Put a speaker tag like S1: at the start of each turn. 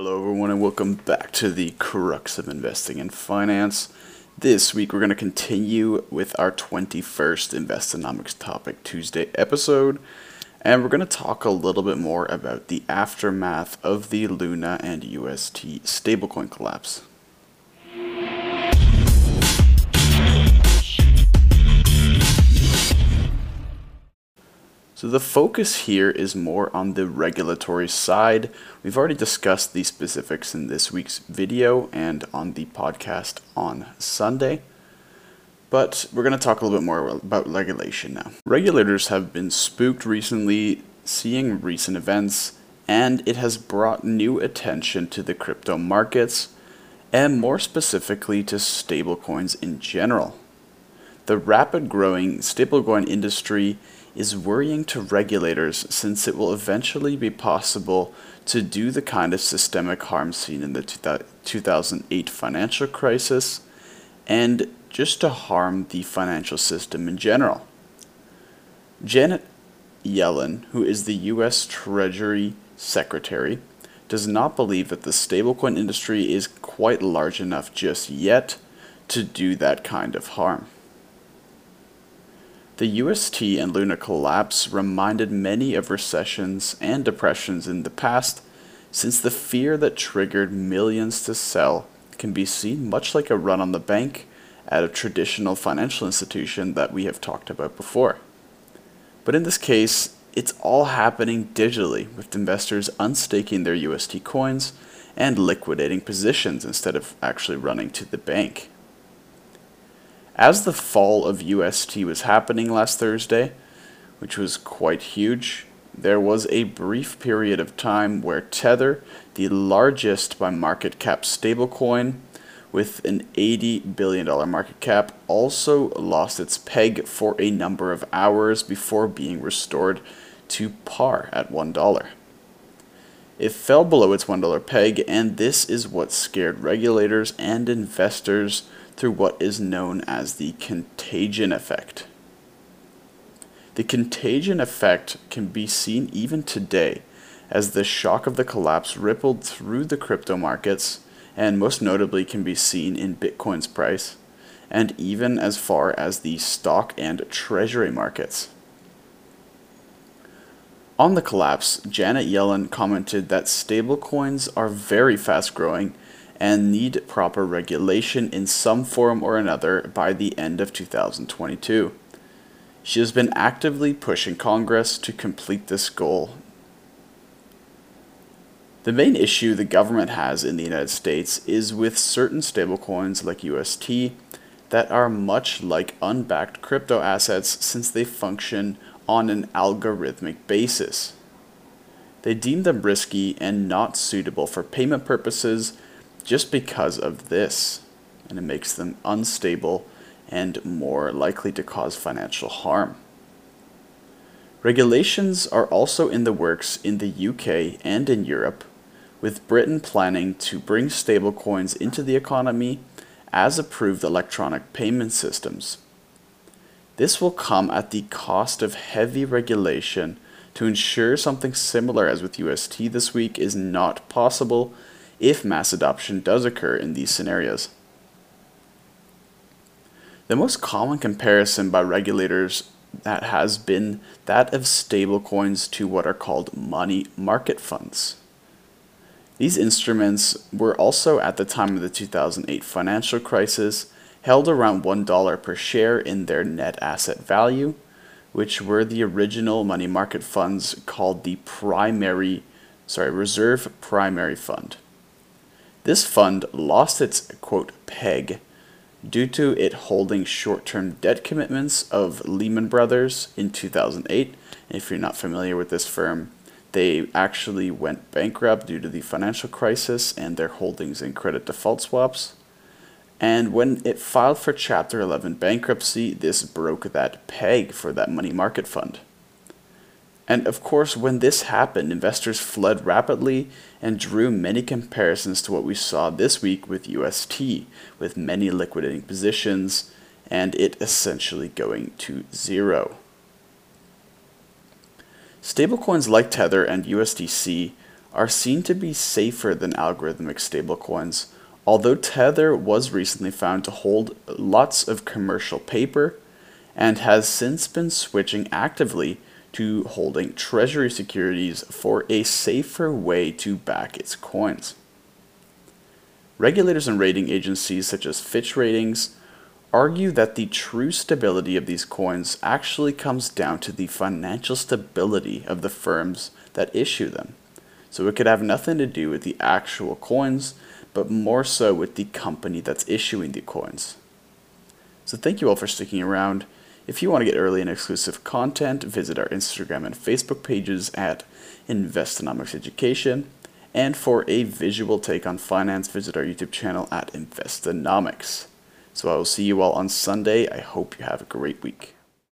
S1: Hello, everyone, and welcome back to the Crux of Investing and Finance. This week, we're going to continue with our 21st Investonomics Topic Tuesday episode, and we're going to talk a little bit more about the aftermath of the Luna and UST stablecoin collapse. So the focus here is more on the regulatory side. We've already discussed the specifics in this week's video and on the podcast on Sunday. But we're going to talk a little bit more about regulation now. Regulators have been spooked recently, seeing recent events, and it has brought new attention to the crypto markets, and more specifically to stablecoins in general. The rapid growing stablecoin industry is worrying to regulators since it will eventually be possible to do the kind of systemic harm seen in the 2008 financial crisis and just to harm the financial system in general. Janet Yellen, who is the US Treasury Secretary, does not believe that the stablecoin industry is quite large enough just yet to do that kind of harm. The UST and Luna collapse reminded many of recessions and depressions in the past, since the fear that triggered millions to sell can be seen much like a run on the bank at a traditional financial institution that we have talked about before. But in this case, it's all happening digitally, with investors unstaking their UST coins and liquidating positions instead of actually running to the bank. As the fall of UST was happening last Thursday, which was quite huge, there was a brief period of time where Tether, the largest by market cap stablecoin, with an $80 billion market cap, also lost its peg for a number of hours before being restored to par at $1. It fell below its $1 peg, and this is what scared regulators and investors through what is known as the contagion effect. The contagion effect can be seen even today as the shock of the collapse rippled through the crypto markets and most notably can be seen in Bitcoin's price and even as far as the stock and treasury markets. On the collapse, Janet Yellen commented that stablecoins are very fast growing and need proper regulation in some form or another by the end of 2022. She has been actively pushing Congress to complete this goal. The main issue the government has in the United States is with certain stablecoins like UST that are much like unbacked crypto assets since they function on an algorithmic basis. They deem them risky and not suitable for payment purposes just because of this, and it makes them unstable and more likely to cause financial harm. Regulations are also in the works in the UK and in Europe, with Britain planning to bring stablecoins into the economy as approved electronic payment systems. This will come at the cost of heavy regulation to ensure something similar as with UST this week is not possible if mass adoption does occur in these scenarios. The most common comparison by regulators that has been that of stablecoins to what are called money market funds. These instruments were also at the time of the 2008 financial crisis held around $1 per share in their net asset value, which were the original money market funds called the primary sorry, reserve primary fund. This fund lost its quote peg due to it holding short-term debt commitments of Lehman Brothers in 2008. If you're not familiar with this firm, they actually went bankrupt due to the financial crisis and their holdings in credit default swaps. And when it filed for Chapter 11 bankruptcy, this broke that peg for that money market fund. And of course, when this happened, investors fled rapidly and drew many comparisons to what we saw this week with UST, with many liquidating positions and it essentially going to zero. Stablecoins like Tether and USDC are seen to be safer than algorithmic stablecoins, although Tether was recently found to hold lots of commercial paper and has since been switching actively to holding treasury securities for a safer way to back its coins. Regulators and rating agencies such as Fitch Ratings argue that the true stability of these coins actually comes down to the financial stability of the firms that issue them. So it could have nothing to do with the actual coins, but more so with the company that's issuing the coins. So thank you all for sticking around. If you want to get early and exclusive content, visit our Instagram and Facebook pages at Investonomics Education. And for a visual take on finance, visit our YouTube channel at Investonomics. So I will see you all on Sunday. I hope you have a great week.